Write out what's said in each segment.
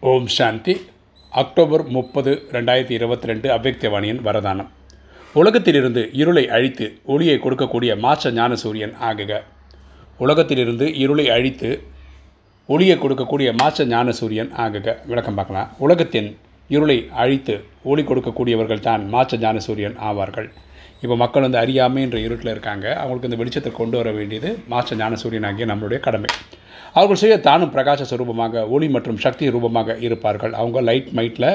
ஓம் சாந்தி. October முப்பது ரெண்டாயிரத்தி இருபத்தி ரெண்டு அவ்வக்தவாணியின் வரதானம். உலகத்திலிருந்து இருளை அழித்து ஒளியை கொடுக்கக்கூடிய மாச்ச ஞான சூரியன் ஆகுக. உலகத்திலிருந்து இருளை அழித்து ஒளியை கொடுக்கக்கூடிய மாச்ச ஞான சூரியன் ஆகுக. விளக்கம் பார்க்கலாம். உலகத்தின் இருளை அழித்து ஒளி கொடுக்கக்கூடியவர்கள் தான் மாச்ச ஞான சூரியன் ஆவார்கள். இப்போ மக்கள் வந்து அறியாமை என்ற இருட்டில் இருக்காங்க. அவங்களுக்கு இந்த வெளிச்சத்தை கொண்டு வர வேண்டியது மாஸ்டர் ஞானசூரியன் ஆகிய நம்மளுடைய கடமை. அவர்கள் செய்ய தானும் பிரகாச சுரூபமாக ஒளி மற்றும் சக்தி ரூபமாக இருப்பார்கள். அவங்க லைட் மைட்டில்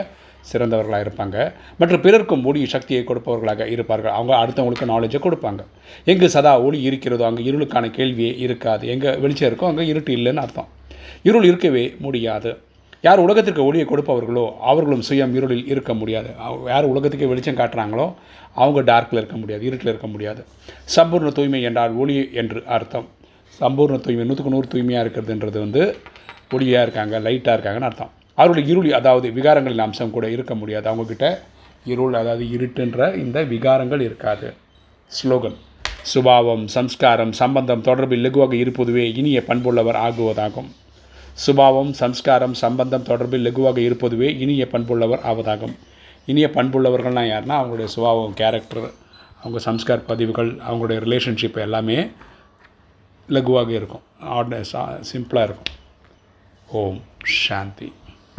சிறந்தவர்களாக இருப்பாங்க. மற்றும் பிறர்க்கும் ஒளி சக்தியை கொடுப்பவர்களாக இருப்பார்கள். அவங்க அடுத்தவங்களுக்கு நாலேஜை கொடுப்பாங்க. எங்கு சதா ஒளி இருக்கிறதோ அங்கே இருளுக்கான கேள்வியே இருக்காது. எங்கே வெளிச்சம் இருக்கோ அங்கே இருட்டு இல்லைன்னு அர்த்தம். இருள் இருக்கவே முடியாது. யார் உலகத்திற்கு ஒளியை கொடுப்பவர்களோ அவர்களும் சுயம் இருளில் இருக்க முடியாது. யார் உலகத்துக்கு வெளிச்சம் காட்டுறாங்களோ அவங்க டார்க்கில் இருக்க முடியாது இருட்டில் இருக்க முடியாது. சம்பூர்ண தூய்மை என்றால் ஒளி என்று அர்த்தம். சம்பூர்ண தூய்மை நூற்றுக்கு நூறு தூய்மையாக இருக்கிறதுன்றது வந்து ஒளியாக இருக்காங்க லைட்டாக இருக்காங்கன்னு அர்த்தம். அவருடைய இருள் அதாவது விகாரங்களின் அம்சம் கூட இருக்க முடியாது. அவங்கக்கிட்ட இருள் அதாவது இருட்டுன்ற இந்த விகாரங்கள் இருக்காது. ஸ்லோகன் சுபாவம் சம்ஸ்காரம் சம்பந்தம் தொடர்பில் லெகுவாக இருப்பதுவே இனிய பண்புள்ளவர் ஆகுவதாகும். சுபாவம் சம்ஸ்காரம் சம்பந்தம் தொடர்பில் லகுவாக இருப்பதுவே இனிய பண்புள்ளவர் ஆவதாகும். இனிய பண்புள்ளவர்கள்னால் யாருன்னா அவங்களுடைய சுபாவம் கேரக்டர் அவங்க சம்ஸ்கார் பதிவுகள் அவங்களுடைய ரிலேஷன்ஷிப் எல்லாமே லகுவாக இருக்கும். ஆர்டின சிம்பிளாக இருக்கும். ஓம் சாந்தி.